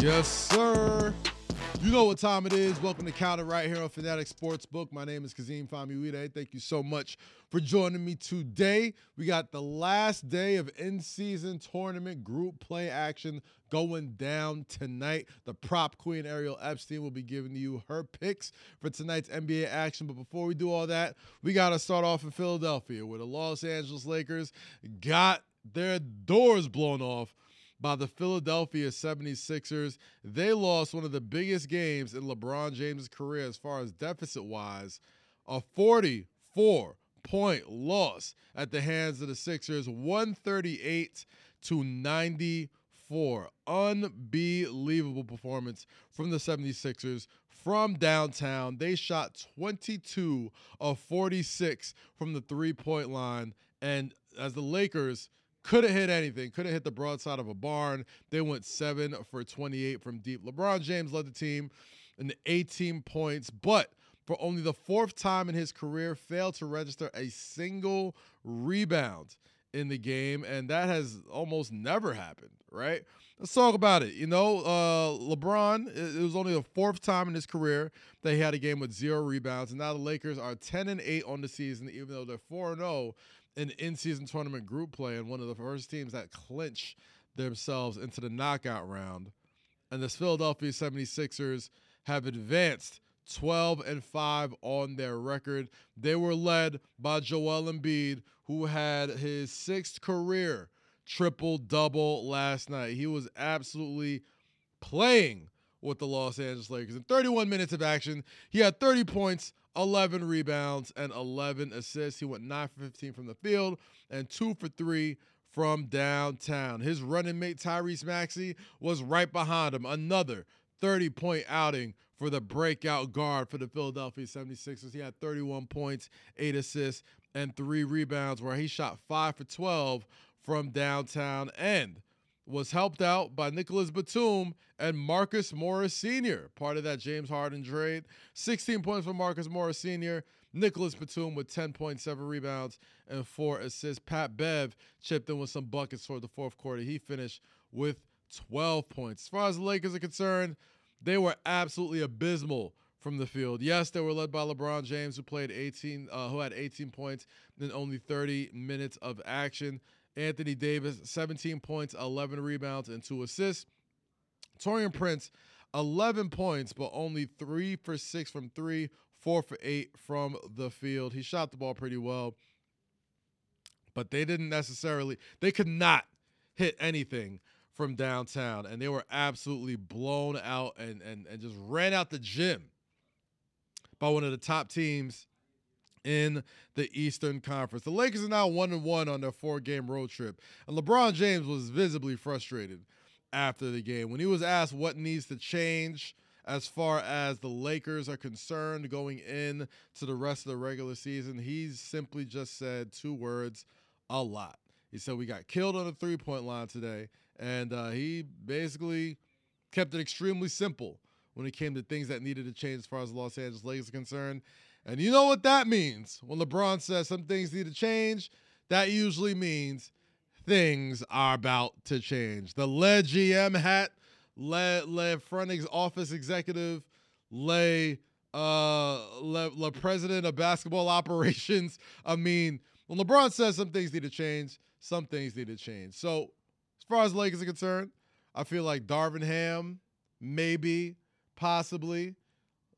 Yes, sir. You know what time it is. Welcome to Counter right here on Fanatic Sportsbook. My name is Kazeem Famuyide. Thank you so much for joining me today. We got the last day of in-season tournament group play action going down tonight. The prop queen Ariel Epstein will be giving you her picks for tonight's NBA action. But before we do all that, we got to start off in Philadelphia where the Los Angeles Lakers got their doors blown off by the Philadelphia 76ers. They lost one of the biggest games in LeBron James' career as far as deficit wise, a 44 point loss at the hands of the Sixers, 138 to 94. Unbelievable performance from the 76ers from downtown. They shot 22 of 46 from the three point line. And as the Lakers couldn't hit anything, couldn't hit the broadside of a barn. They went seven for 28 from deep. LeBron James led the team in 18 points, but for only the fourth time in his career, failed to register a single rebound in the game, and that has almost never happened, right? Let's talk about it. You know, uh, LeBron, it was only the fourth time in his career that he had a game with zero rebounds, and now the Lakers are 10 and 8 on the season, even though they're 4 0 in in-season tournament group play and one of the first teams that clinch themselves into the knockout round. And the Philadelphia 76ers have advanced 12 and 5 on their record. They were led by Joel Embiid, who had his sixth career triple double last night. He was absolutely playing with the Los Angeles Lakers. In 31 minutes of action, he had 30 points, 11 rebounds, and 11 assists. He went 9 for 15 from the field and 2 for 3 from downtown. His running mate, Tyrese Maxey, was right behind him. Another 30 point outing for the breakout guard for the Philadelphia 76ers. He had 31 points, 8 assists, and 3 rebounds, where he shot 5 for 12 from downtown. And was helped out by Nicolas Batum and Marcus Morris Sr., part of that James Harden trade. 16 points for Marcus Morris Sr., Nicolas Batum with 10.7 rebounds and four assists. Pat Bev chipped in with some buckets for the fourth quarter. He finished with 12 points. As far as the Lakers are concerned, they were absolutely abysmal from the field. Yes, they were led by LeBron James, who played 18, uh, who had 18 points in only 30 minutes of action. Anthony Davis, 17 points, 11 rebounds, and two assists. Taurean Prince, 11 points, but only three for six from three, four for eight from the field. He shot the ball pretty well, but they didn't necessarily, they could not hit anything from downtown, and they were absolutely blown out and, and, and just ran out the gym by one of the top teams in the Eastern Conference. The Lakers are now one and one on their four-game road trip, and LeBron James was visibly frustrated after the game when he was asked what needs to change as far as the Lakers are concerned going in to the rest of the regular season. He simply just said two words: a lot. He said we got killed on the three-point line today, and uh, he basically kept it extremely simple when it came to things that needed to change as far as the Los Angeles Lakers are concerned. And you know what that means when LeBron says some things need to change? That usually means things are about to change. The Le GM hat, Le, Le front office executive, Le, uh, Le, Le president of basketball operations. I mean, when LeBron says some things need to change, some things need to change. So, as far as Lakers are concerned, I feel like Darvin Ham, maybe, possibly,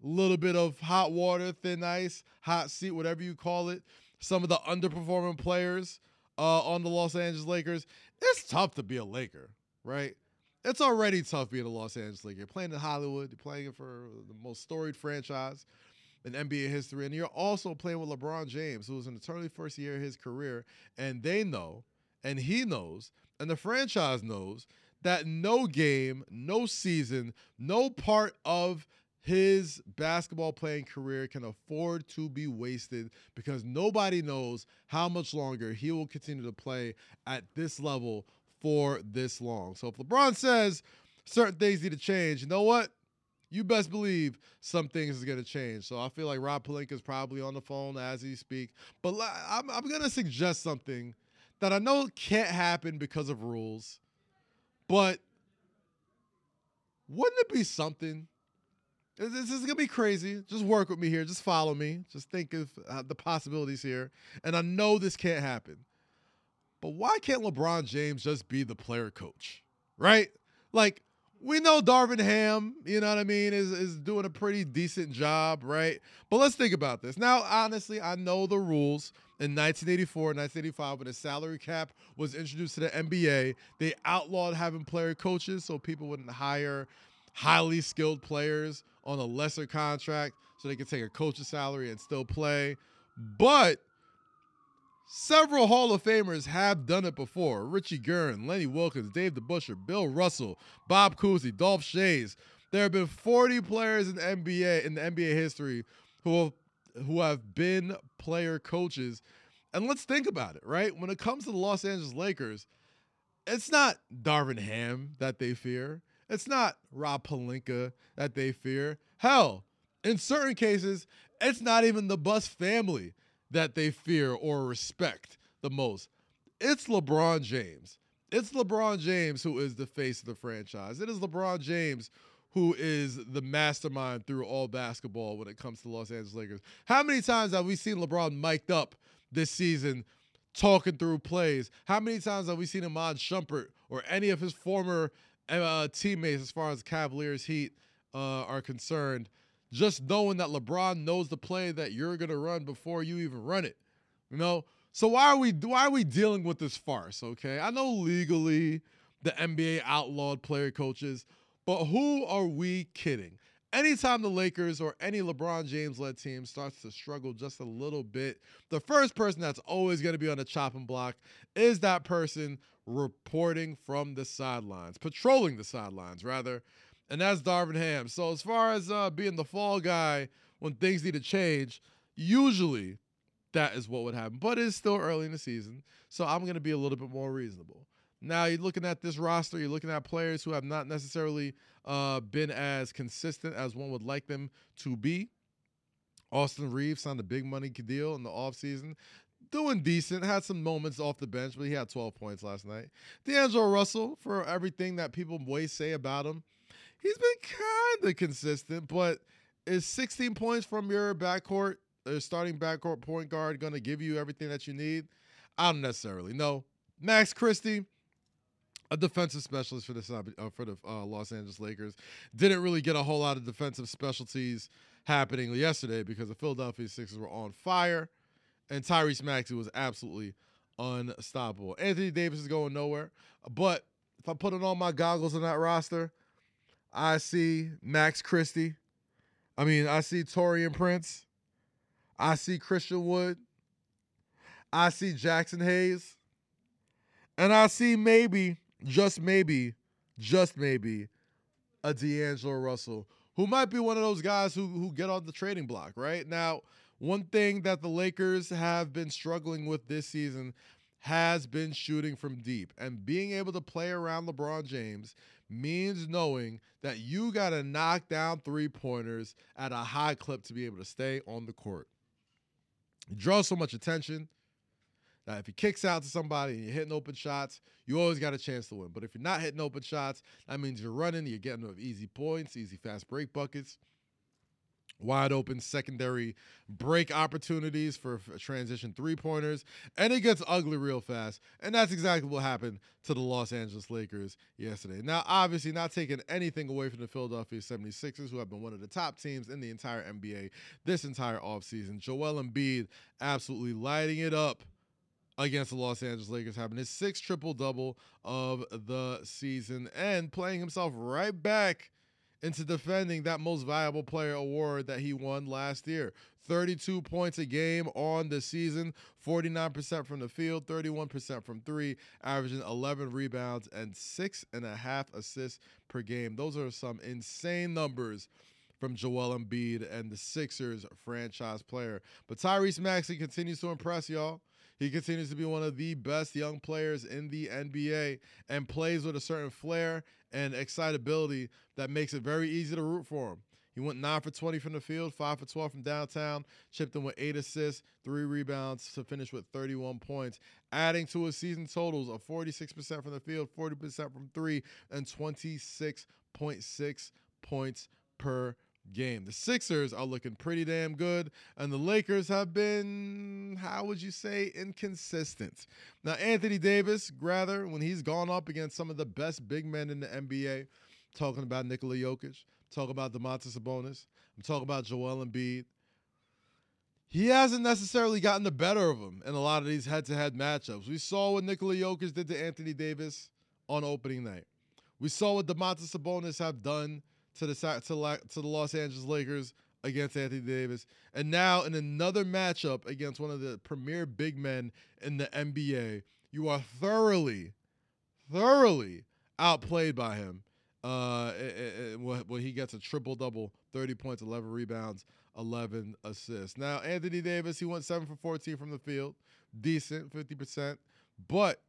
little bit of hot water, thin ice, hot seat, whatever you call it. Some of the underperforming players uh, on the Los Angeles Lakers. It's tough to be a Laker, right? It's already tough being a Los Angeles Laker. You're playing in Hollywood, you're playing for the most storied franchise in NBA history, and you're also playing with LeBron James, who was in the totally first year of his career, and they know, and he knows, and the franchise knows that no game, no season, no part of his basketball playing career can afford to be wasted because nobody knows how much longer he will continue to play at this level for this long. So if LeBron says certain things need to change, you know what? you best believe some things is going to change. So I feel like Rob Pelinka is probably on the phone as he speak. But I'm, I'm going to suggest something that I know can't happen because of rules, but wouldn't it be something? This is gonna be crazy. Just work with me here. Just follow me. Just think of uh, the possibilities here. And I know this can't happen, but why can't LeBron James just be the player coach, right? Like we know Darvin Ham, you know what I mean, is, is doing a pretty decent job, right? But let's think about this. Now, honestly, I know the rules. In 1984, 1985, when the salary cap was introduced to the NBA, they outlawed having player coaches so people wouldn't hire highly skilled players on a lesser contract so they can take a coach's salary and still play. But Several Hall of Famers have done it before. Richie Guerin, Lenny Wilkens, Dave DeBusschere, Bill Russell, Bob Cousy, Dolph Schayes. There have been 40 players in the NBA in the NBA history who have, who have been player coaches. And let's think about it, right? When it comes to the Los Angeles Lakers, it's not Darvin Ham that they fear. It's not Rob Pelinka that they fear. Hell, in certain cases, it's not even the Buss family that they fear or respect the most. It's LeBron James. It's LeBron James who is the face of the franchise. It is LeBron James who is the mastermind through all basketball when it comes to Los Angeles Lakers. How many times have we seen LeBron mic'd up this season talking through plays? How many times have we seen Iman Shumpert or any of his former uh, teammates, as far as Cavaliers Heat uh, are concerned, just knowing that LeBron knows the play that you're gonna run before you even run it. You know? So why are we why are we dealing with this farce? Okay. I know legally the NBA outlawed player coaches, but who are we kidding? Anytime the Lakers or any LeBron James led team starts to struggle just a little bit, the first person that's always going to be on the chopping block is that person reporting from the sidelines, patrolling the sidelines, rather and that's Darvin Ham. So as far as uh, being the fall guy when things need to change, usually that is what would happen. But it's still early in the season, so I'm going to be a little bit more reasonable. Now you're looking at this roster, you're looking at players who have not necessarily uh, been as consistent as one would like them to be. Austin Reaves signed a big money deal in the offseason. Doing decent, had some moments off the bench, but he had 12 points last night. D'Angelo Russell, for everything that people always say about him, he's been kind of consistent, but is 16 points from your backcourt, uh, starting backcourt point guard, going to give you everything that you need? I don't necessarily. know. Max Christie, a defensive specialist for the uh, for the uh, Los Angeles Lakers, didn't really get a whole lot of defensive specialties happening yesterday because the Philadelphia Sixers were on fire, and Tyrese Maxey was absolutely unstoppable. Anthony Davis is going nowhere, but if I put on all my goggles on that roster, I see Max Christie. I mean, I see Taurean Prince. I see Christian Wood. I see Jaxson Hayes. And I see maybe, just maybe, just maybe, a D'Angelo Russell, who might be one of those guys who, who get on the trading block, right? Now, one thing that the Lakers have been struggling with this season has been shooting from deep. And being able to play around LeBron James means knowing that you got to knock down three pointers at a high clip to be able to stay on the court. He draws so much attention that if he kicks out to somebody and you're hitting open shots, you always got a chance to win. But if you're not hitting open shots, that means you're running, you're getting easy points, easy fast break buckets wide open secondary break opportunities for transition three pointers, and it gets ugly real fast. And that's exactly what happened to the Los Angeles Lakers yesterday. Now, obviously, not taking anything away from the Philadelphia 76ers, who have been one of the top teams in the entire NBA this entire offseason. Joel Embiid absolutely lighting it up against the Los Angeles Lakers, having his sixth triple double of the season and playing himself right back into defending that most valuable player award that he won last year. 32 points a game on the season, 49% from the field, 31% from three, averaging 11 rebounds and six and a half assists per game. Those are some insane numbers from Joel Embiid and the Sixers franchise player. But Tyrese Maxey continues to impress y'all. He continues to be one of the best young players in the NBA and plays with a certain flair and excitability that makes it very easy to root for him. He went 9 for 20 from the field, 5 for 12 from downtown, chipped in with 8 assists, 3 rebounds to finish with 31 points, adding to his season totals of 46% from the field, 40% from 3, and 26.6 points per game. The Sixers are looking pretty damn good, and the Lakers have been, how would you say, inconsistent. Now, Anthony Davis, rather, when he's gone up against some of the best big men in the NBA, talking about Nikola Jokic, talking about Domantas Sabonis, I'm talking about Joel Embiid. He hasn't necessarily gotten the better of him in a lot of these head-to-head matchups. We saw what Nikola Jokic did to Anthony Davis on opening night. We saw what Domantas Sabonis have done to the to, to the Los Angeles Lakers against Anthony Davis, and now in another matchup against one of the premier big men in the NBA, you are thoroughly, thoroughly outplayed by him. Uh, when he gets a triple double, 30 points, 11 rebounds, 11 assists. Now, Anthony Davis, he went 7 for 14 from the field, decent, 50%, but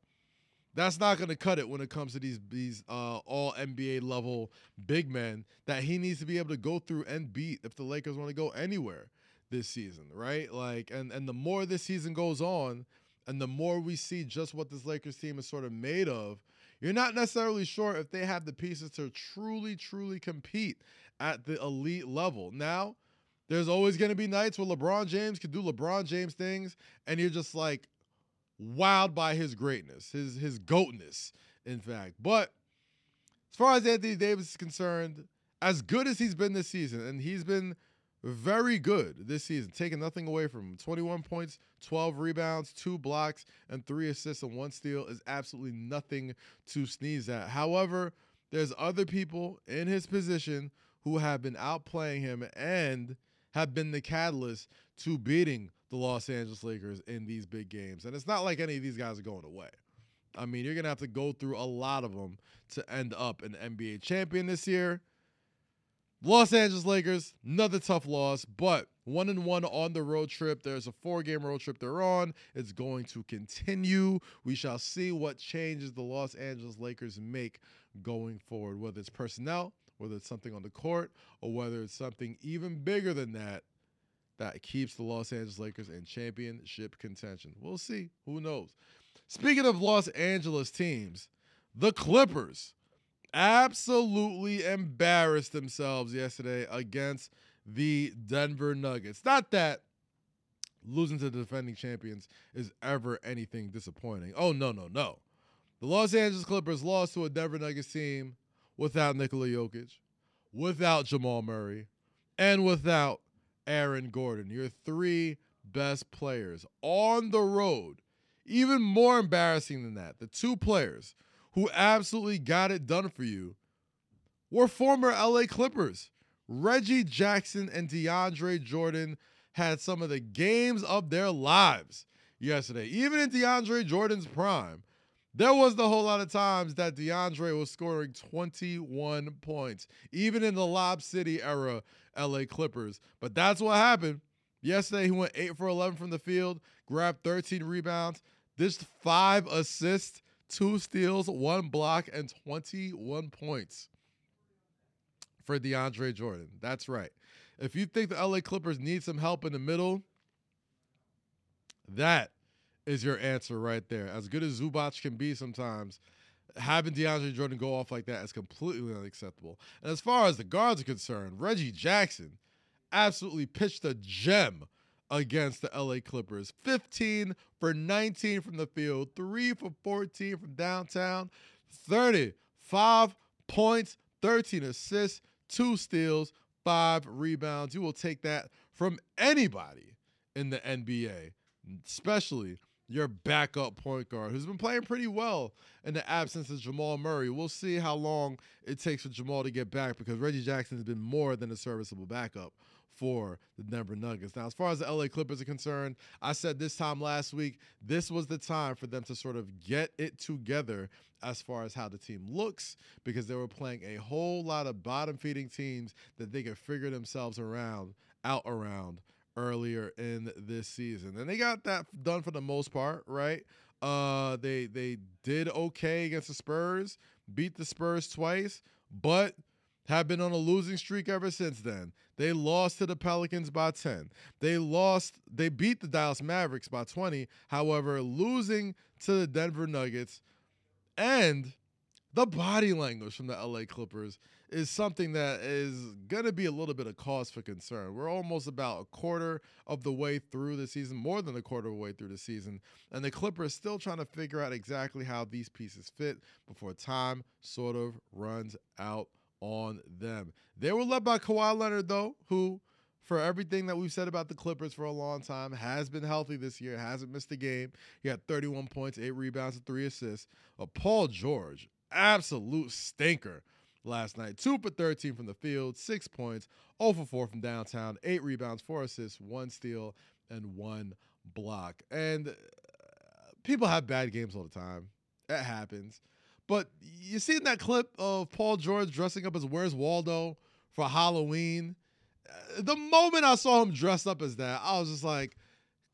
that's not going to cut it when it comes to these these uh, all NBA level big men that he needs to be able to go through and beat if the Lakers want to go anywhere this season, right? Like, and and the more this season goes on, and the more we see just what this Lakers team is sort of made of, you're not necessarily sure if they have the pieces to truly, truly compete at the elite level. Now, there's always going to be nights where LeBron James can do LeBron James things, and you're just like, wowed by his greatness, his his goatness, in fact. But as far as Anthony Davis is concerned, as good as he's been this season, and he's been very good this season, taking nothing away from him. 21 points, 12 rebounds, two blocks, and three assists and one steal is absolutely nothing to sneeze at. However, there's other people in his position who have been outplaying him and have been the catalyst to beating the Los Angeles Lakers in these big games. And it's not like any of these guys are going away. I mean, you're going to have to go through a lot of them to end up an NBA champion this year. Los Angeles Lakers, another tough loss, but one and one on the road trip. There's a four game road trip they're on. It's going to continue. We shall see what changes the Los Angeles Lakers make going forward, whether it's personnel, whether it's something on the court, or whether it's something even bigger than that that keeps the Los Angeles Lakers in championship contention. We'll see. Who knows? Speaking of Los Angeles teams, the Clippers absolutely embarrassed themselves yesterday against the Denver Nuggets. Not that losing to the defending champions is ever anything disappointing. Oh, no, no, no. The Los Angeles Clippers lost to a Denver Nuggets team without Nikola Jokic, without Jamal Murray, and without Aaron Gordon, your three best players on the road. Even more embarrassing than that, the two players who absolutely got it done for you were former LA Clippers. Reggie Jackson and DeAndre Jordan had some of the games of their lives yesterday. Even in DeAndre Jordan's prime, there wasn't a whole lot of times that DeAndre was scoring 21 points, even in the Lob City era LA Clippers. But that's what happened. Yesterday, he went 8 for 11 from the field, grabbed 13 rebounds, this five assists, two steals, one block, and 21 points for DeAndre Jordan. That's right. If you think the LA Clippers need some help in the middle, that is your answer right there. As good as Zubac can be sometimes, having DeAndre Jordan go off like that is completely unacceptable. And as far as the guards are concerned, Reggie Jackson absolutely pitched a gem against the LA Clippers. 15 for 19 from the field, 3 for 14 from downtown, 35 points, 13 assists, 2 steals, 5 rebounds. You will take that from anybody in the NBA, especially your backup point guard, who's been playing pretty well in the absence of Jamal Murray. We'll see how long it takes for Jamal to get back because Reggie Jackson has been more than a serviceable backup for the Denver Nuggets. Now, as far as the LA Clippers are concerned, I said this time last week, this was the time for them to sort of get it together as far as how the team looks because they were playing a whole lot of bottom feeding teams that they could figure themselves around out around earlier in this season. And they got that done for the most part, right? Uh they they did okay against the Spurs, beat the Spurs twice, but have been on a losing streak ever since then. They lost to the Pelicans by 10. They lost, they beat the Dallas Mavericks by 20. However, losing to the Denver Nuggets and the body language from the LA Clippers is something that is going to be a little bit of cause for concern. We're almost about a quarter of the way through the season, more than a quarter of the way through the season, and the Clippers still trying to figure out exactly how these pieces fit before time sort of runs out on them. They were led by Kawhi Leonard, though, who, for everything that we've said about the Clippers for a long time, has been healthy this year, hasn't missed a game. He had 31 points, eight rebounds, and three assists. Uh, Paul George, absolute stinker last night. Two for 13 from the field, six points, 0 for 4 from downtown, eight rebounds, four assists, one steal, and one block. And uh, people have bad games all the time. It happens. But you seen that clip of Paul George dressing up as Where's Waldo for Halloween? Uh, the moment I saw him dressed up as that, I was just like,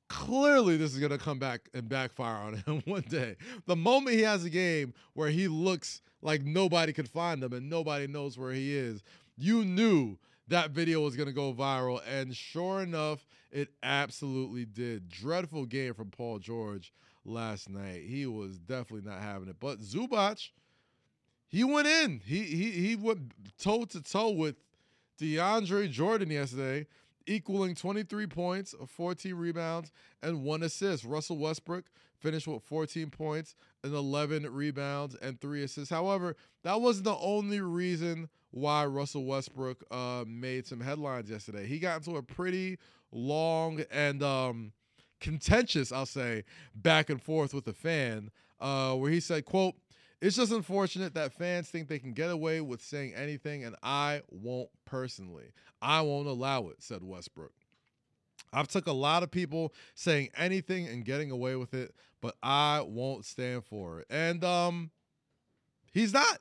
clearly this is going to come back and backfire on him one day. The moment he has a game where he looks like nobody could find him and nobody knows where he is, you knew that video was going to go viral. And sure enough, it absolutely did. Dreadful game from Paul George last night. He was definitely not having it. But Zubac, he went in. He he he went toe to toe with DeAndre Jordan yesterday, equaling 23 points, 14 rebounds, and one assist. Russell Westbrook finished with 14 points and 11 rebounds and three assists. However, that wasn't the only reason why Russell Westbrook uh, made some headlines yesterday. He got into a pretty long and um, contentious, I'll say, back and forth with a fan, uh, where he said, "quote It's just unfortunate that fans think they can get away with saying anything, and I won't personally. I won't allow it," said Westbrook. I've took a lot of people saying anything and getting away with it, but I won't stand for it. And um, he's not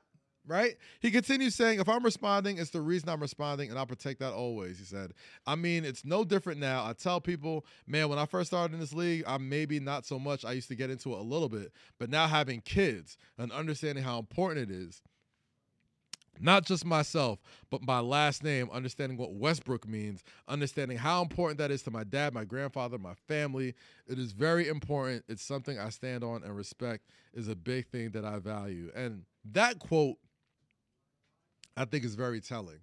right? He continues saying, if I'm responding, it's the reason I'm responding, and I'll protect that always, he said. I mean, it's no different now. I tell people, man, when I first started in this league, I'm maybe not so much. I used to get into it a little bit, but now having kids and understanding how important it is, not just myself, but my last name, understanding what Westbrook means, understanding how important that is to my dad, my grandfather, my family. It is very important. It's something I stand on and respect is a big thing that I value. And that quote I think is very telling.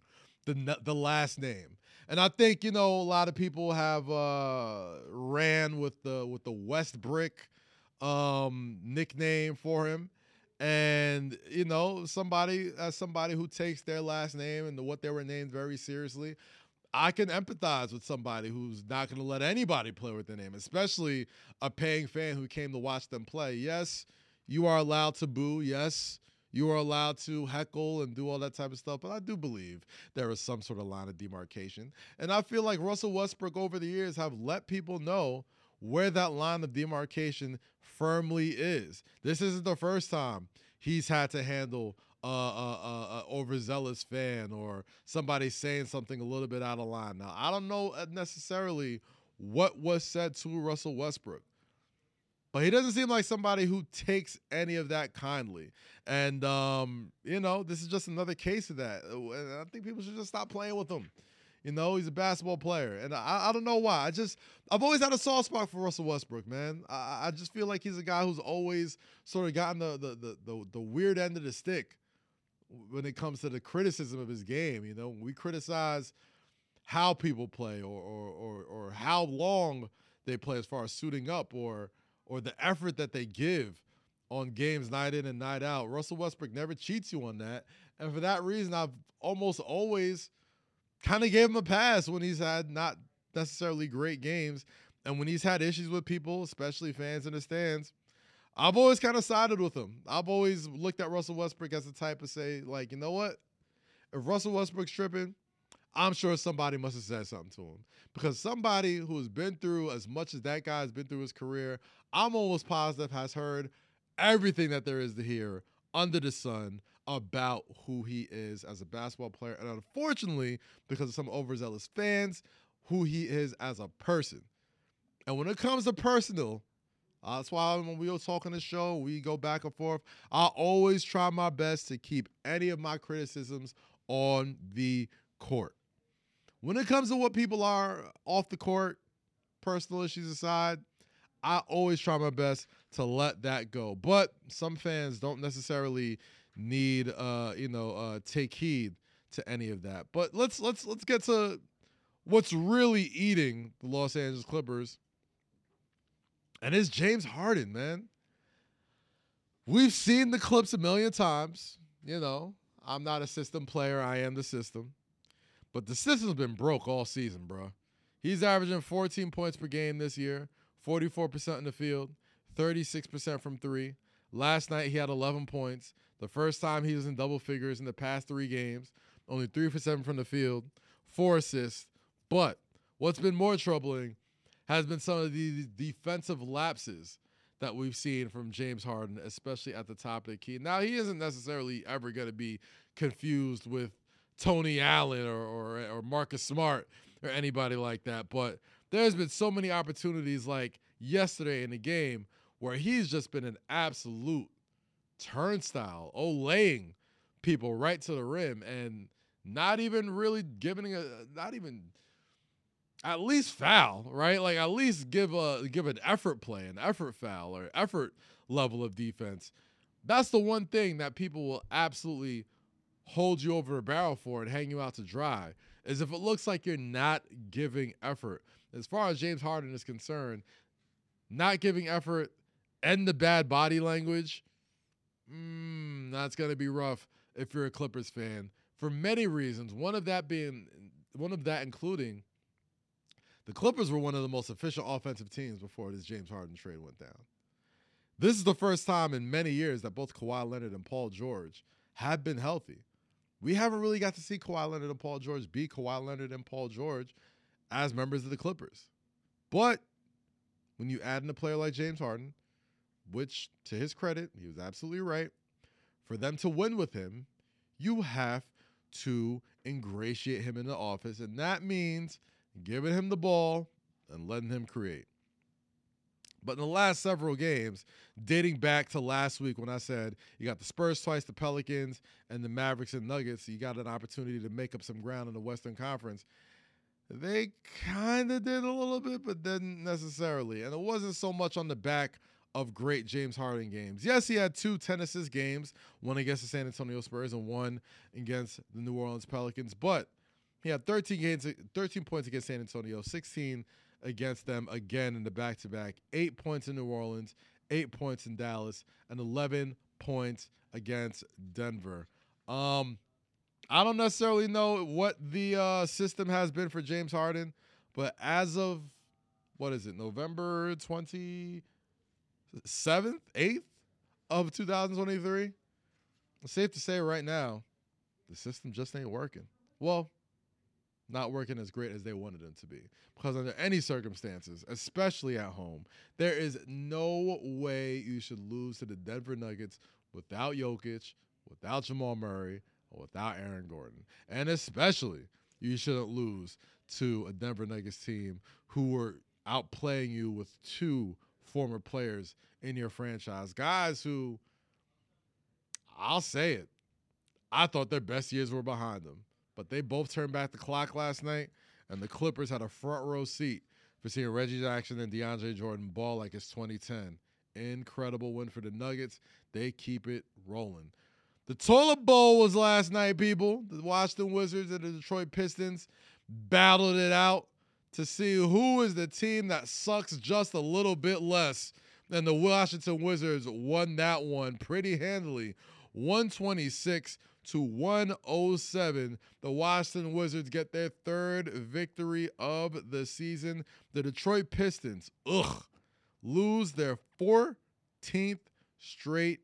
The the last name. And I think, you know, a lot of people have uh ran with the with the Westbrook um nickname for him. And you know, somebody as somebody who takes their last name and the, what they were named very seriously, I can empathize with somebody who's not going to let anybody play with their name, especially a paying fan who came to watch them play. Yes, you are allowed to boo. Yes, you are allowed to heckle and do all that type of stuff. But I do believe there is some sort of line of demarcation. And I feel like Russell Westbrook over the years have let people know where that line of demarcation firmly is. This isn't the first time he's had to handle a, a, a, overzealous fan or somebody saying something a little bit out of line. Now, I don't know necessarily what was said to Russell Westbrook. But he doesn't seem like somebody who takes any of that kindly. And, um, you know, this is just another case of that. Uh, and I think people should just stop playing with him. You know, he's a basketball player. And I, I don't know why. I just, I've always had a soft spot for Russell Westbrook, man. I, I just feel like he's a guy who's always sort of gotten the, the, the, the, the weird end of the stick when it comes to the criticism of his game. You know, we criticize how people play or, or, or, or how long they play as far as suiting up or, or the effort that they give on games night in and night out. Russell Westbrook never cheats you on that. And for that reason, I've almost always kind of gave him a pass when he's had not necessarily great games. And when he's had issues with people, especially fans in the stands, I've always kind of sided with him. I've always looked at Russell Westbrook as the type of say, like, you know what? If Russell Westbrook's tripping, I'm sure somebody must have said something to him. Because somebody who's been through as much as that guy has been through his career, I'm almost positive has heard everything that there is to hear under the sun about who he is as a basketball player. And unfortunately, because of some overzealous fans who he is as a person. And when it comes to personal, uh, that's why when we were talking the show, we go back and forth. I always try my best to keep any of my criticisms on the court. When it comes to what people are off the court, personal issues aside, I always try my best to let that go. But some fans don't necessarily need uh, you know, uh, take heed to any of that. But let's let's let's get to what's really eating the Los Angeles Clippers. And it's James Harden, man. We've seen the clips a million times. You know, I'm not a system player, I am the system. But the system's been broke all season, bro. He's averaging 14 points per game this year, 44% in the field, 36% from three. Last night he had 11 points. The first time he was in double figures in the past three games, only three for seven from the field, four assists. But what's been more troubling has been some of the defensive lapses that we've seen from James Harden, especially at the top of the key. Now, he isn't necessarily ever going to be confused with Tony Allen or, or, or Marcus Smart or anybody like that, but there's been so many opportunities like yesterday in the game where he's just been an absolute turnstile, olaying people right to the rim and not even really giving a not even at least foul, right? Like at least give a give an effort play, an effort foul or effort level of defense. That's the one thing that people will absolutely hold you over a barrel for and hang you out to dry is if it looks like you're not giving effort. As far as James Harden is concerned, not giving effort and the bad body language, mm, that's going to be rough if you're a Clippers fan for many reasons. One of that being, one of that including, the Clippers were one of the most efficient offensive teams before this James Harden trade went down. This is the first time in many years that both Kawhi Leonard and Paul George have been healthy. We haven't really got to see Kawhi Leonard and Paul George be Kawhi Leonard and Paul George as members of the Clippers. But when you add in a player like James Harden, which to his credit, he was absolutely right, for them to win with him, you have to ingratiate him in the office. And that means giving him the ball and letting him create. But in the last several games, dating back to last week when I said you got the Spurs twice, the Pelicans, and the Mavericks and Nuggets, you got an opportunity to make up some ground in the Western Conference. They kind of did a little bit, but didn't necessarily. And it wasn't so much on the back of great James Harden games. Yes, he had two 10 games, one against the San Antonio Spurs and one against the New Orleans Pelicans, but he had 13 games 13 points against San Antonio, 16 against them again in the back to back. Eight points in New Orleans, eight points in Dallas, and 11 points against Denver. Um, I don't necessarily know what the uh, system has been for James Harden, but as of what is it, November 27th, 8th of 2023, it's safe to say right now, the system just ain't working. Well, not working as great as they wanted them to be. Because under any circumstances, especially at home, there is no way you should lose to the Denver Nuggets without Jokic, without Jamal Murray, or without Aaron Gordon. And especially, you shouldn't lose to a Denver Nuggets team who were outplaying you with two former players in your franchise. Guys who, I'll say it, I thought their best years were behind them. But they both turned back the clock last night, and the Clippers had a front row seat for seeing Reggie Jackson and DeAndre Jordan ball like it's 2010. Incredible win for the Nuggets. They keep it rolling. The toilet bowl was last night, people. The Washington Wizards and the Detroit Pistons battled it out to see who is the team that sucks just a little bit less. And the Washington Wizards won that one pretty handily. 126 to 107. The Washington Wizards get their third victory of the season. The Detroit Pistons, ugh, lose their 14th straight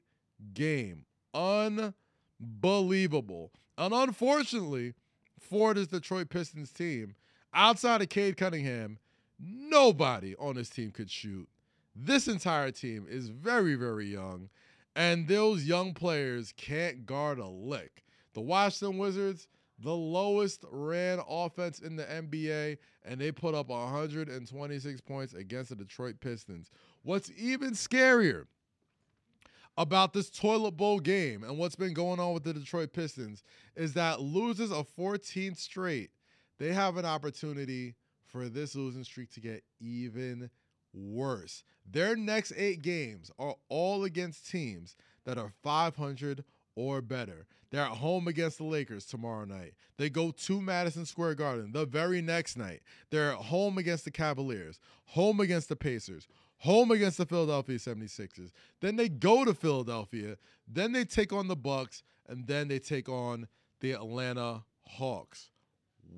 game. Unbelievable. And unfortunately, for this Detroit Pistons team, outside of Cade Cunningham, nobody on this team could shoot. This entire team is very, very young. And those young players can't guard a lick. The Washington Wizards, the lowest ran offense in the NBA, and they put up 126 points against the Detroit Pistons. What's even scarier about this toilet bowl game and what's been going on with the Detroit Pistons is that loses a 14th straight, they have an opportunity for this losing streak to get even worse. Their next eight games are all against teams that are 500 or better. They're at home against the Lakers tomorrow night. They go to Madison Square Garden the very next night. They're at home against the Cavaliers, home against the Pacers, home against the Philadelphia 76ers. Then they go to Philadelphia, then they take on the Bucks, and then they take on the Atlanta Hawks.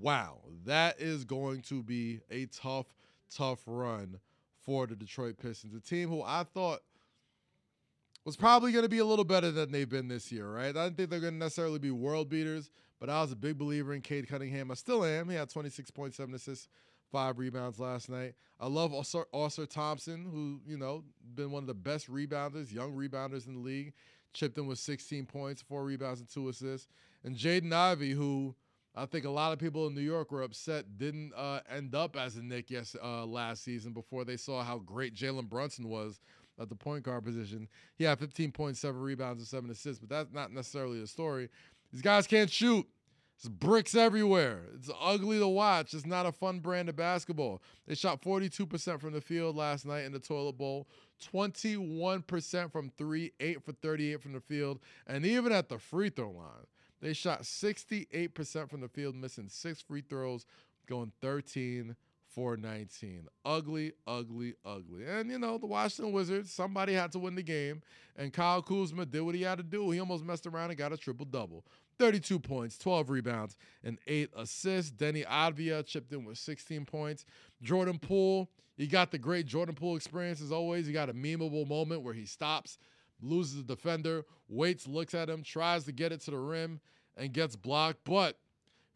Wow, that is going to be a tough, tough run for the Detroit Pistons, a team who I thought was probably going to be a little better than they've been this year, right? I didn't think they're going to necessarily be world beaters, but I was a big believer in Cade Cunningham. I still am. He had 26.7 assists, five rebounds last night. I love Ausar Thompson, who, you know, been one of the best rebounders, young rebounders in the league. Chipped in with 16 points, four rebounds, and two assists. And Jaden Ivey, who I think a lot of people in New York were upset didn't uh, end up as a Knick yes uh, last season before they saw how great Jalen Brunson was at the point guard position. He had 15.7 rebounds and seven assists, but that's not necessarily the story. These guys can't shoot. It's bricks everywhere. It's ugly to watch. It's not a fun brand of basketball. They shot 42% from the field last night in the toilet bowl, 21% from three, 8 for 38 from the field, and even at the free throw line. They shot 68% from the field, missing six free throws, going 13 for 19. Ugly, ugly, ugly. And, you know, the Washington Wizards, somebody had to win the game, and Kyle Kuzma did what he had to do. He almost messed around and got a triple double. 32 points, 12 rebounds, and 8 assists. Deni Avdija chipped in with 16 points. Jordan Poole, he got the great Jordan Poole experience as always. He got a memeable moment where he stops, loses the defender, waits, looks at him, tries to get it to the rim, and gets blocked, but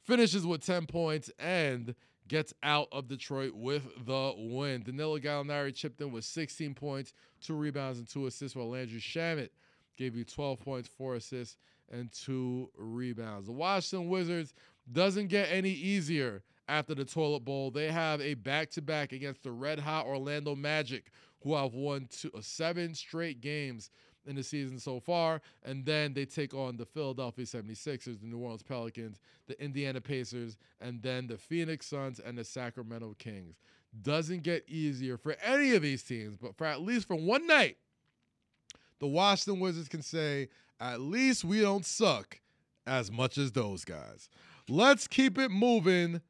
finishes with 10 points and gets out of Detroit with the win. Danilo Gallinari chipped in with 16 points, two rebounds, and two assists, while Landry Shamet gave you 12 points, four assists, and two rebounds. The Washington Wizards doesn't get any easier after the toilet bowl. They have a back-to-back against the red hot Orlando Magic, who have won two, uh, seven straight games in the season so far. And then they take on the Philadelphia 76ers, the New Orleans Pelicans, the Indiana Pacers, and then the Phoenix Suns and the Sacramento Kings. Doesn't get easier for any of these teams, but for at least for one night, the Washington Wizards can say, at least we don't suck as much as those guys. Let's keep it moving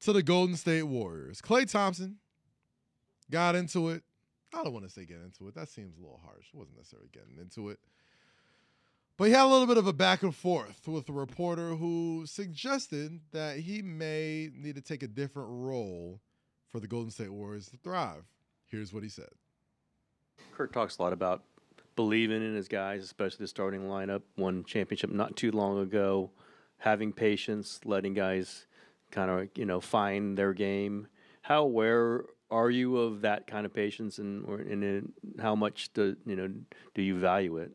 to the Golden State Warriors. Klay Thompson got into it I don't want to say get into it. That seems a little harsh. Wasn't necessarily getting into it. But he had a little bit of a back and forth with a reporter who suggested that he may need to take a different role for the Golden State Warriors to thrive. Here's what he said. Kerr talks a lot about believing in his guys, especially the starting lineup. Won championship not too long ago. Having patience, letting guys kind of you know find their game. How aware are you of that kind of patience, and or and how much do you know do you value it?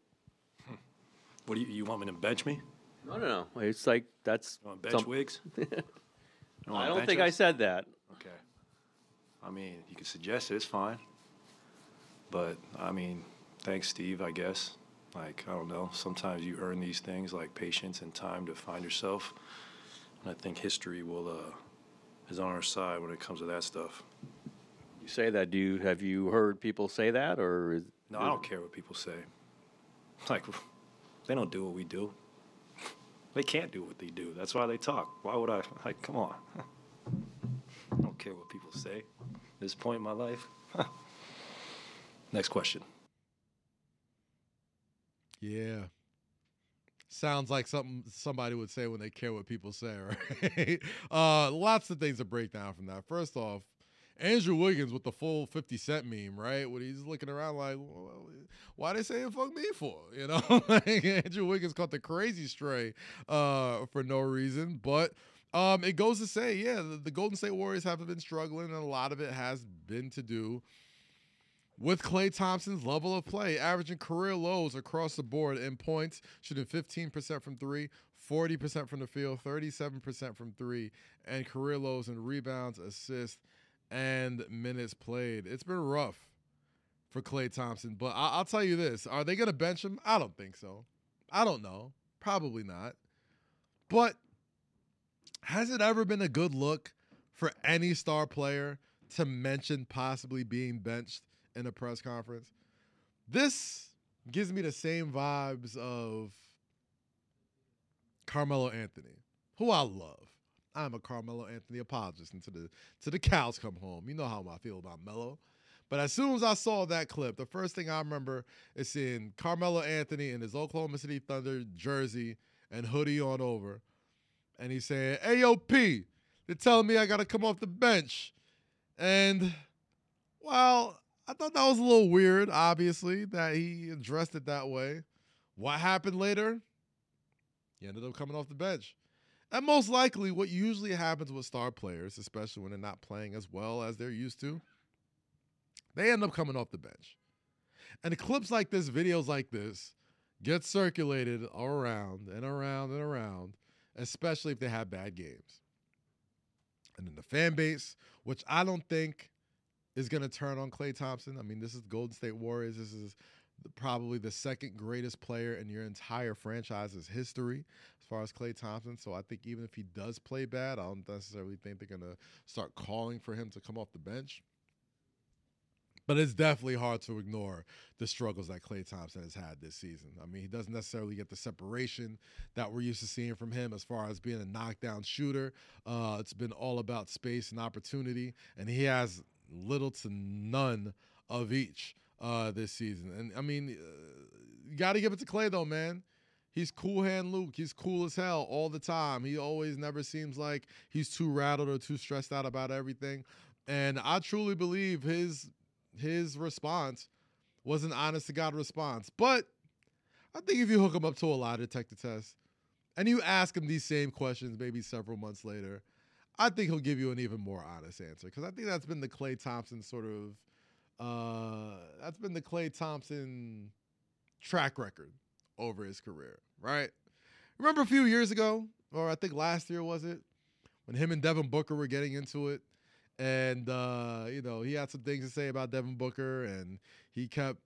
What do you you want me to bench me? No, no, no. It's like that's you want bench some, wigs. I don't think us? I said that. Okay. I mean, you can suggest it. It's fine. But I mean, thanks, Steve. I guess. Like I don't know. Sometimes you earn these things like patience and time to find yourself. And I think history will uh, is on our side when it comes to that stuff say that, do you, have you heard people say that, or? is- No, I don't care what people say. Like, they don't do what we do. They can't do what they do. That's why they talk. Why would I? Like, come on. I don't care what people say. At this point in my life. Next question. Yeah. Sounds like something somebody would say when they care what people say, right? uh, lots of things to break down from that. First off, Andrew Wiggins with the full 50 Cent meme, right? When he's looking around like, why they saying fuck me for? You know, Andrew Wiggins caught the crazy stray uh, for no reason. But um, it goes to say, yeah, the, the Golden State Warriors have been struggling, and a lot of it has been to do with Klay Thompson's level of play, averaging career lows across the board in points, shooting 15% from three, 40% from the field, 37% from three, and career lows in rebounds, assists, and minutes played. It's been rough for Klay Thompson, but I- will tell you this: Are they going to bench him? I don't think so. I don't know. Probably not. But has it ever been a good look for any star player to mention possibly being benched in a press conference? This gives me the same vibes of Carmelo Anthony, who I love. I'm a Carmelo Anthony apologist until the to the cows come home. You know how I feel about Melo. But as soon as I saw that clip, the first thing I remember is seeing Carmelo Anthony in his Oklahoma City Thunder jersey and hoodie on over. And he's saying, AOP, they're telling me I got to come off the bench. And, well, I thought that was a little weird, obviously, that he addressed it that way. What happened later? He ended up coming off the bench. And most likely, what usually happens with star players, especially when they're not playing as well as they're used to, they end up coming off the bench. And clips like this, videos like this, get circulated around and around and around, especially if they have bad games. And then the fan base, which I don't think is going to turn on Klay Thompson. I mean, this is Golden State Warriors. This is probably the second greatest player in your entire franchise's history as far as Klay Thompson. So I think even if he does play bad, I don't necessarily think they're going to start calling for him to come off the bench. But it's definitely hard to ignore the struggles that Klay Thompson has had this season. I mean, he doesn't necessarily get the separation that we're used to seeing from him as far as being a knockdown shooter. Uh, it's been all about space and opportunity, and he has little to none of each uh, this season. And I mean, uh, you got to give it to Klay though, man. He's cool hand Luke. He's cool as hell all the time. He always never seems like he's too rattled or too stressed out about everything. And I truly believe his his response was an honest to God response. But I think if you hook him up to a lie detector test and you ask him these same questions maybe several months later, I think he'll give you an even more honest answer because I think that's been the Klay Thompson sort of uh, that's been the Klay Thompson track record over his career, right? Remember a few years ago, or I think last year was it, when him and Devin Booker were getting into it, and uh, you know he had some things to say about Devin Booker, and he kept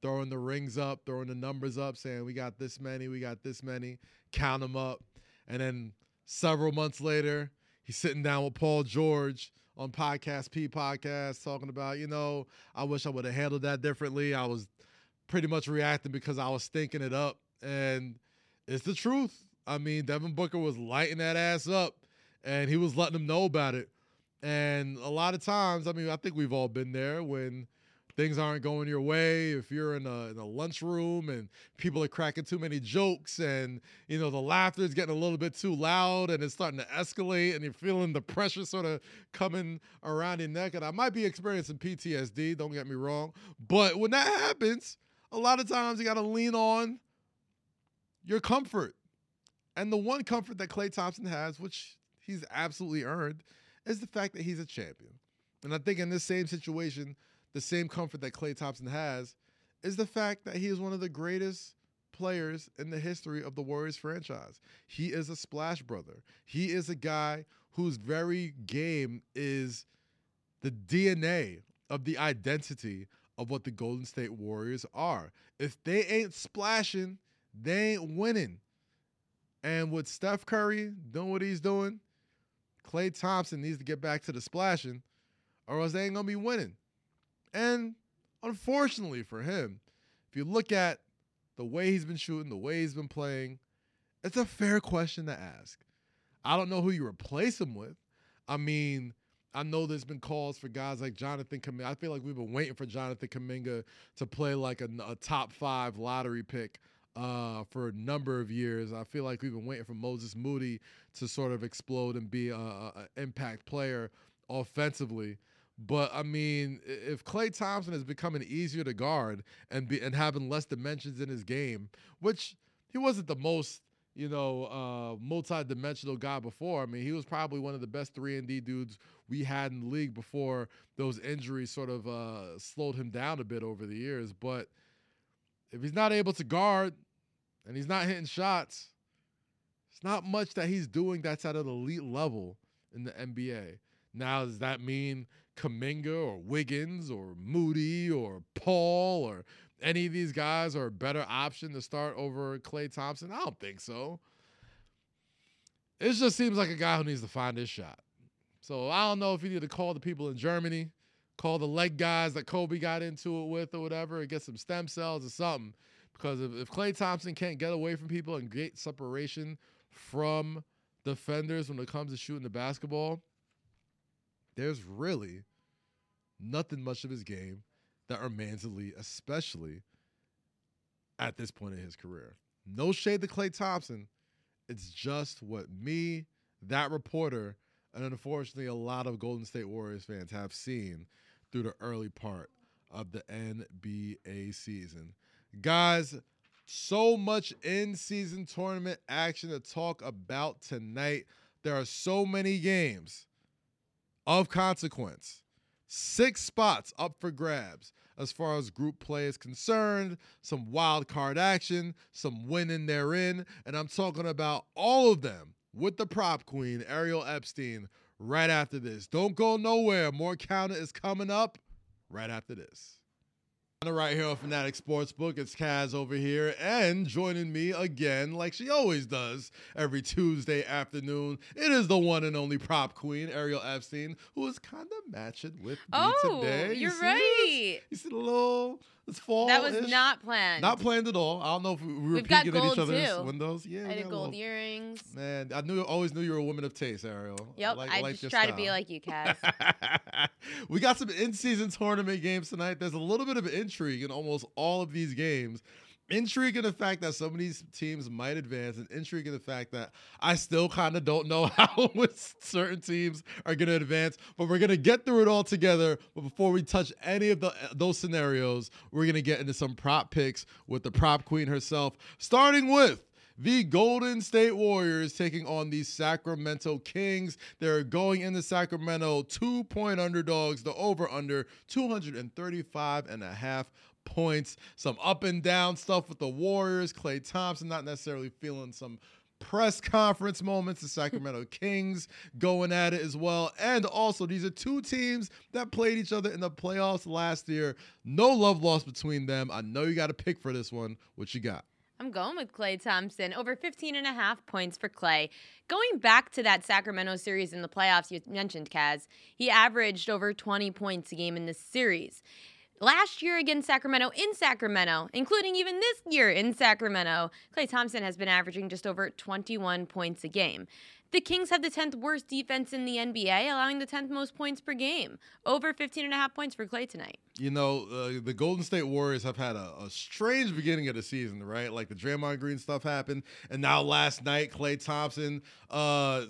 throwing the rings up, throwing the numbers up, saying we got this many, we got this many, count them up, and then several months later, he's sitting down with Paul George on podcast P podcast talking about, you know, I wish I would have handled that differently. I was pretty much reacting because I was thinking it up. And it's the truth. I mean, Devin Booker was lighting that ass up and he was letting them know about it. And a lot of times, I mean, I think we've all been there when things aren't going your way, if you're in a, in a lunchroom and people are cracking too many jokes and, you know, the laughter is getting a little bit too loud and it's starting to escalate and you're feeling the pressure sort of coming around your neck. And I might be experiencing PTSD, don't get me wrong. But when that happens, a lot of times you got to lean on your comfort. And the one comfort that Klay Thompson has, which he's absolutely earned, is the fact that he's a champion. And I think in this same situation, the same comfort that Klay Thompson has is the fact that he is one of the greatest players in the history of the Warriors franchise. He is a splash brother. He is a guy whose very game is the DNA of the identity of what the Golden State Warriors are. If they ain't splashing, they ain't winning. And with Steph Curry doing what he's doing, Klay Thompson needs to get back to the splashing, or else they ain't gonna be winning. And unfortunately for him, if you look at the way he's been shooting, the way he's been playing, it's a fair question to ask. I don't know who you replace him with. I mean, I know there's been calls for guys like Jonathan Kuminga. I feel like we've been waiting for Jonathan Kuminga to play like a, a top five lottery pick uh, for a number of years. I feel like we've been waiting for Moses Moody to sort of explode and be an impact player offensively. But I mean, if Klay Thompson is becoming easier to guard and be and having less dimensions in his game, which he wasn't the most you know, uh, multi-dimensional guy before. I mean, he was probably one of the best three and D dudes we had in the league before those injuries sort of uh, slowed him down a bit over the years. But if he's not able to guard and he's not hitting shots, It's not much that he's doing that's at an elite level in the NBA. Now, does that mean Kuminga or Wiggins or Moody or Paul or any of these guys are a better option to start over Klay Thompson? I don't think so. It just seems like a guy who needs to find his shot. So I don't know if you need to call the people in Germany, call the leg guys that Kobe got into it with or whatever, and get some stem cells or something. Because if, if Klay Thompson can't get away from people and get separation from defenders when it comes to shooting the basketball, there's really nothing much of his game that remains elite, especially at this point in his career. No shade to Klay Thompson. It's just what me, that reporter, and unfortunately a lot of Golden State Warriors fans have seen through the early part of the NBA season. Guys, so much in season tournament action to talk about tonight. There are so many games of consequence. Six spots up for grabs as far as group play is concerned, some wild card action, some winning therein, and I'm talking about all of them with the prop queen, Ariel Epstein, right after this. Don't go nowhere. More counter is coming up right after this. Right here on Fanatic Sportsbook, it's Kaz over here, and joining me again, like she always does every Tuesday afternoon, it is the one and only prop queen, Ariel Epstein, who is kind of matching with me oh, today. you're see right. This? You see the little it's fall. That was not planned. Not planned at all. I don't know if we were We've peeking at each other's too. windows. Yeah, I did gold little- earrings. Man, I knew you always knew you were a woman of taste, Ariel. Yep, like- I, like just try to be like you, Kaz. we got some in-season tournament games tonight. There's a little bit of intrigue in almost all of these games. Intrigue in the fact that some of these teams might advance, and intrigue in the fact that I still kind of don't know how certain teams are going to advance. But we're going to get through it all together. But before we touch any of the uh, those scenarios, we're going to get into some prop picks with the prop queen herself, starting with the Golden State Warriors taking on the Sacramento Kings. They're going into Sacramento two point underdogs, the over under 235 and a half points. Some up and down stuff with the Warriors. Klay Thompson not necessarily feeling some press conference moments. The Sacramento Kings going at it as well. And also, these are two teams that played each other in the playoffs last year. No love lost between them. I know you got a pick for this one. What you got? I'm going with Klay Thompson. Over 15 and a half points for Klay. Going back to that Sacramento series in the playoffs you mentioned, Kaz, he averaged over 20 points a game in this series. Last year against Sacramento in Sacramento, including even this year in Sacramento, Klay Thompson has been averaging just over 21 points a game. The Kings have the 10th worst defense in the NBA, allowing the 10th most points per game. Over 15 and a half points for Klay tonight. You know, uh, the Golden State Warriors have had a, a strange beginning of the season, right? Like the Draymond Green stuff happened, and now last night, Klay Thompson uh,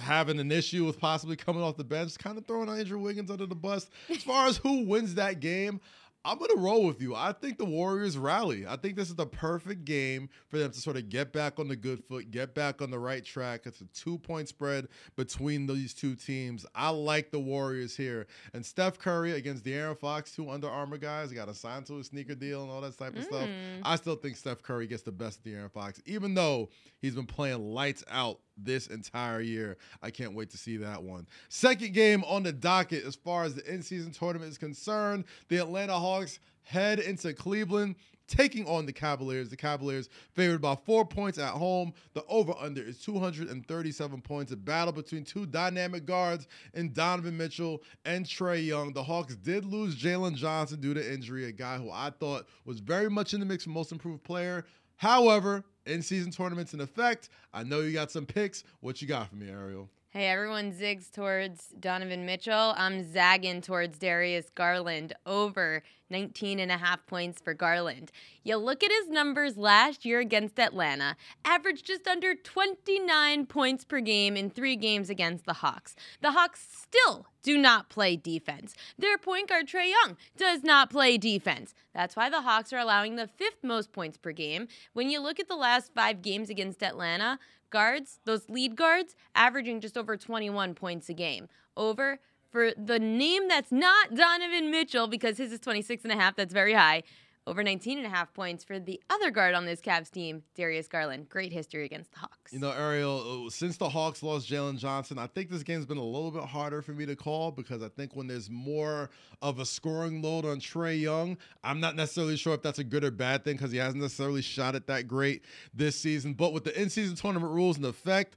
having an issue with possibly coming off the bench, kind of throwing Andrew Wiggins under the bus. As far as who wins that game, I'm gonna roll with you. I think the Warriors rally. I think this is the perfect game for them to sort of get back on the good foot, get back on the right track. It's a two point spread between these two teams. I like the Warriors here. And Steph Curry against De'Aaron Fox, two Under Armour guys, got assigned to a sneaker deal and all that type of stuff. Mm. I still think Steph Curry gets the best of De'Aaron Fox, even though he's been playing lights out this entire year. I can't wait to see that one. Second game on the docket as far as the in-season tournament is concerned, the Atlanta Hawks head into Cleveland. Taking on the Cavaliers. The Cavaliers favored by four points at home. The over under is 237 points. A battle between two dynamic guards in Donovan Mitchell and Trae Young. The Hawks did lose Jalen Johnson due to injury, a guy who I thought was very much in the mix for most improved player. However, in season tournaments in effect, I know you got some picks. What you got for me, Ariel? Hey, everyone zigs towards Donovan Mitchell. I'm zagging towards Darius Garland over 19 and a half points for Garland. You look at his numbers last year against Atlanta, averaged just under 29 points per game in three games against the Hawks. The Hawks still do not play defense. Their point guard, Trae Young, does not play defense. That's why the Hawks are allowing the fifth most points per game. When you look at the last five games against Atlanta, guards, those lead guards, averaging just over 21 points a game. Over for the name that's not Donovan Mitchell, because his is 26 and a half, that's very high. Over 19 and a half points for the other guard on this Cavs team, Darius Garland. Great history against the Hawks. You know, Ariel, uh, since the Hawks lost Jalen Johnson, I think this game's been a little bit harder for me to call because I think when there's more of a scoring load on Trae Young, I'm not necessarily sure if that's a good or bad thing because he hasn't necessarily shot it that great this season. But with the in season tournament rules in effect,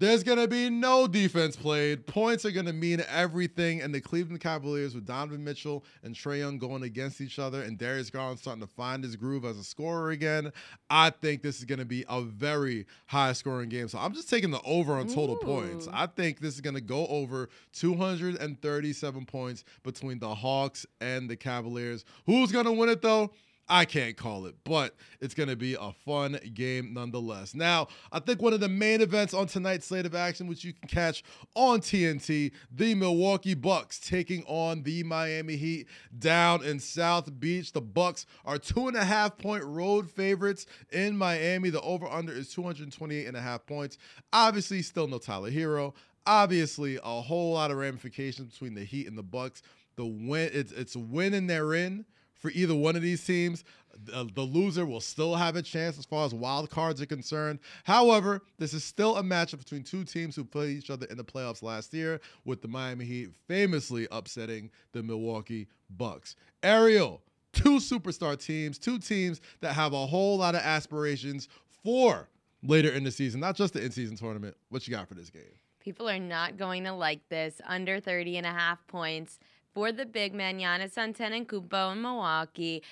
there's going to be no defense played. Points are going to mean everything. And the Cleveland Cavaliers with Donovan Mitchell and Trae Young going against each other and Darius Garland starting to find his groove as a scorer again. I think this is going to be a very high scoring game. So I'm just taking the over on total Ooh. points. I think this is going to go over 237 points between the Hawks and the Cavaliers. Who's going to win it though? I can't call it, but it's going to be a fun game nonetheless. Now, I think one of the main events on tonight's slate of action, which you can catch on TNT, the Milwaukee Bucks taking on the Miami Heat down in South Beach. The Bucks are two and a half point road favorites in Miami. The over under is 228 and a half points. Obviously, still no Tyler Herro. Obviously, a whole lot of ramifications between the Heat and the Bucks. The win, it's it's winning they're in for either one of these teams. The, the, loser will still have a chance as far as wild cards are concerned. However, this is still a matchup between two teams who played each other in the playoffs last year, with the Miami Heat famously upsetting the Milwaukee Bucks. Ariel, two superstar teams, two teams that have a whole lot of aspirations for later in the season, not just the in-season tournament. What you got for this game? People are not going to like this. Under 30 and a half points for the big man Giannis Antetokounmpo in Milwaukee.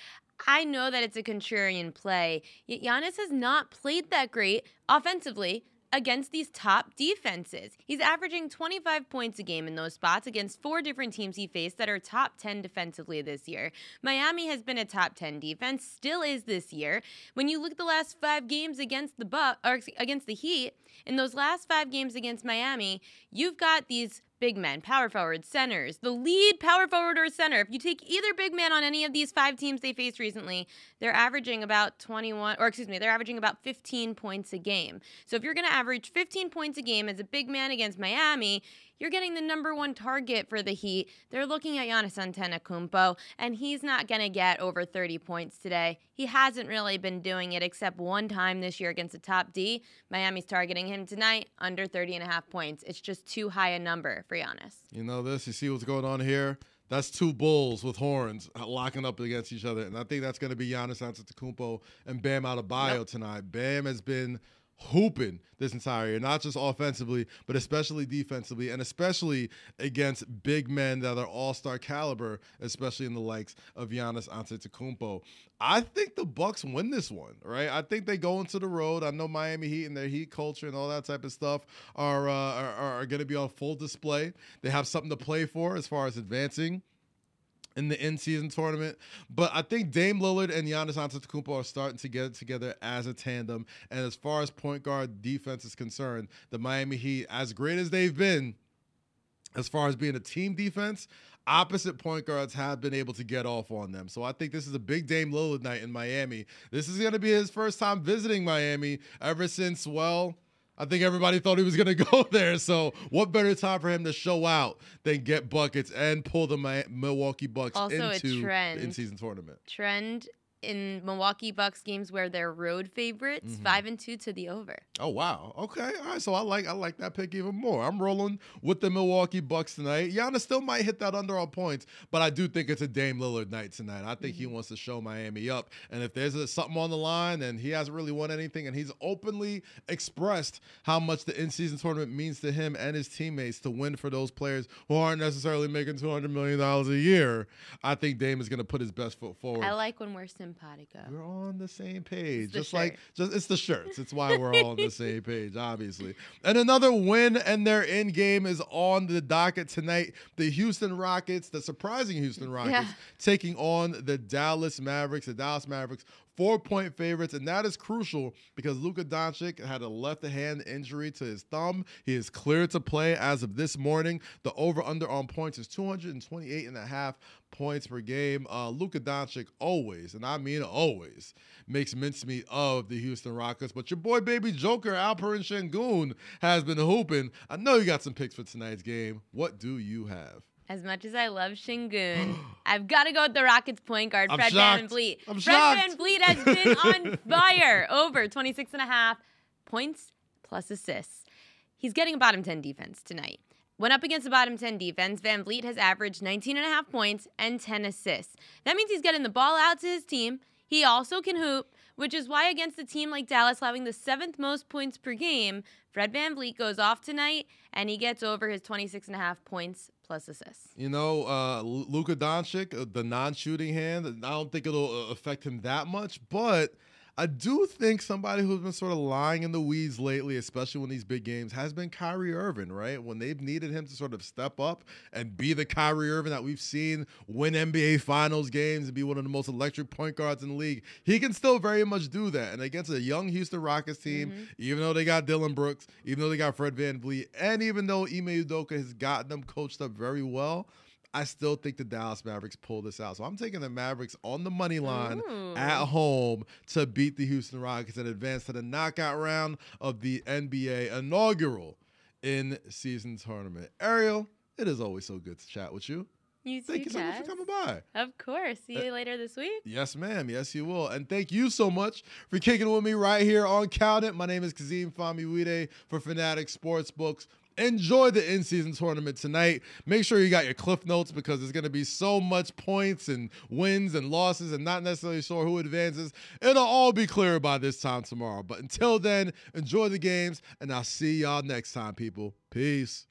I know that it's a contrarian play, yet Giannis has not played that great offensively against these top defenses. He's averaging 25 points a game in those spots against four different teams he faced that are top 10 defensively this year. Miami has been a top 10 defense, still is this year. When you look at the last 5 games against the Buck or against the Heat, in those last 5 games against Miami, you've got these big men, power forwards, centers, the lead power forward or center. If you take either big man on any of these five teams they faced recently, they're averaging about 21, or excuse me, they're averaging about 15 points a game. So if you're going to average 15 points a game as a big man against Miami, you're getting the number one target for the Heat. They're looking at Giannis Antetokounmpo, and he's not going to get over 30 points today. He hasn't really been doing it except one time this year against the top D. Miami's targeting him tonight under 30 and a half points. It's just too high a number for Giannis. You know this? You see what's going on here? That's two bulls with horns uh, locking up against each other, and I think that's going to be Giannis Antetokounmpo and Bam out Adebayo yep. tonight. Bam has been hooping this entire year, not just offensively, but especially defensively, and especially against big men that are all-star caliber, especially in the likes of Giannis Antetokounmpo. I think the Bucks win this one, right? I think they go into the road. I know Miami Heat and their Heat culture and all that type of stuff are uh, are, are going to be on full display. They have something to play for as far as advancing in the in-season tournament. But I think Dame Lillard and Giannis Antetokounmpo are starting to get together as a tandem. And as far as point guard defense is concerned, the Miami Heat, as great as they've been, as far as being a team defense, opposite point guards have been able to get off on them. So I think this is a big Dame Lillard night in Miami. This is going to be his first time visiting Miami ever since, well, I think everybody thought he was going to go there. So, what better time for him to show out than get buckets and pull the Milwaukee Bucks also into the in-season tournament? Trend in Milwaukee Bucks games where they're road favorites, mm-hmm. five and two to the over. Oh wow. Okay. All right. So I like I like that pick even more. I'm rolling with the Milwaukee Bucks tonight. Giannis still might hit that under on points, but I do think it's a Dame Lillard night tonight. I think mm-hmm. he wants to show Miami up. And if there's a, something on the line and he hasn't really won anything and he's openly expressed how much the in-season tournament means to him and his teammates to win for those players who aren't necessarily making $200 million a year, I think Dame is going to put his best foot forward. I like when we're simple simpatico. We're on the same page. Just shirt. like just it's the shirts. It's why we're all on the same page, obviously. And another win and their end game is on the docket tonight. The Houston Rockets, the surprising Houston Rockets, yeah. taking on the Dallas Mavericks. The Dallas Mavericks four point favorites, and that is crucial because Luka Doncic had a left hand injury to his thumb. He is cleared to play as of this morning. The over under on points is 228 and a half points per game. Uh, Luka Doncic always, and I mean always, makes mincemeat of the Houston Rockets. But your boy, baby Joker, Alperen Sengun, has been hooping. I know you got some picks for tonight's game. What do you have? As much as I love Sengun, I've got to go with the Rockets point guard, I'm Fred shocked. VanVleet. I'm Fred shocked. VanVleet has been on fire. Over 26 and a half points plus assists. He's getting a bottom 10 defense tonight. When up against the bottom 10 defense, VanVleet has averaged 19 and a half points and 10 assists. That means he's getting the ball out to his team. He also can hoop, which is why against a team like Dallas having the seventh most points per game, Fred VanVleet goes off tonight and he gets over his 26 and a half points plus assists. You know, uh, Luka Doncic, uh, the non-shooting hand. I don't think it'll uh, affect him that much, but I do think somebody who's been sort of lying in the weeds lately, especially when these big games, has been Kyrie Irving. Right when they've needed him to sort of step up and be the Kyrie Irving that we've seen win NBA Finals games and be one of the most electric point guards in the league, he can still very much do that. And against a young Houston Rockets team, mm-hmm. even though they got Dillon Brooks, even though they got Fred VanVleet, and even though Ime Udoka has gotten them coached up very well. I still think the Dallas Mavericks pull this out. So I'm taking the Mavericks on the money line Ooh. at home to beat the Houston Rockets and advance to the knockout round of the NBA inaugural in season tournament. Ariel, it is always so good to chat with you. You too, Thank you so much for coming by. Of course. See you eh, later this week. Yes, ma'am. Yes, you will. And thank you so much for kicking with me right here on Count It. My name is Kazeem Famuyide for Fanatic Sportsbooks. Enjoy the in-season tournament tonight. Make sure you got your cliff notes because there's going to be so much points and wins and losses and not necessarily sure who advances. It'll all be clear by this time tomorrow. But until then, enjoy the games and I'll see y'all next time, people. Peace.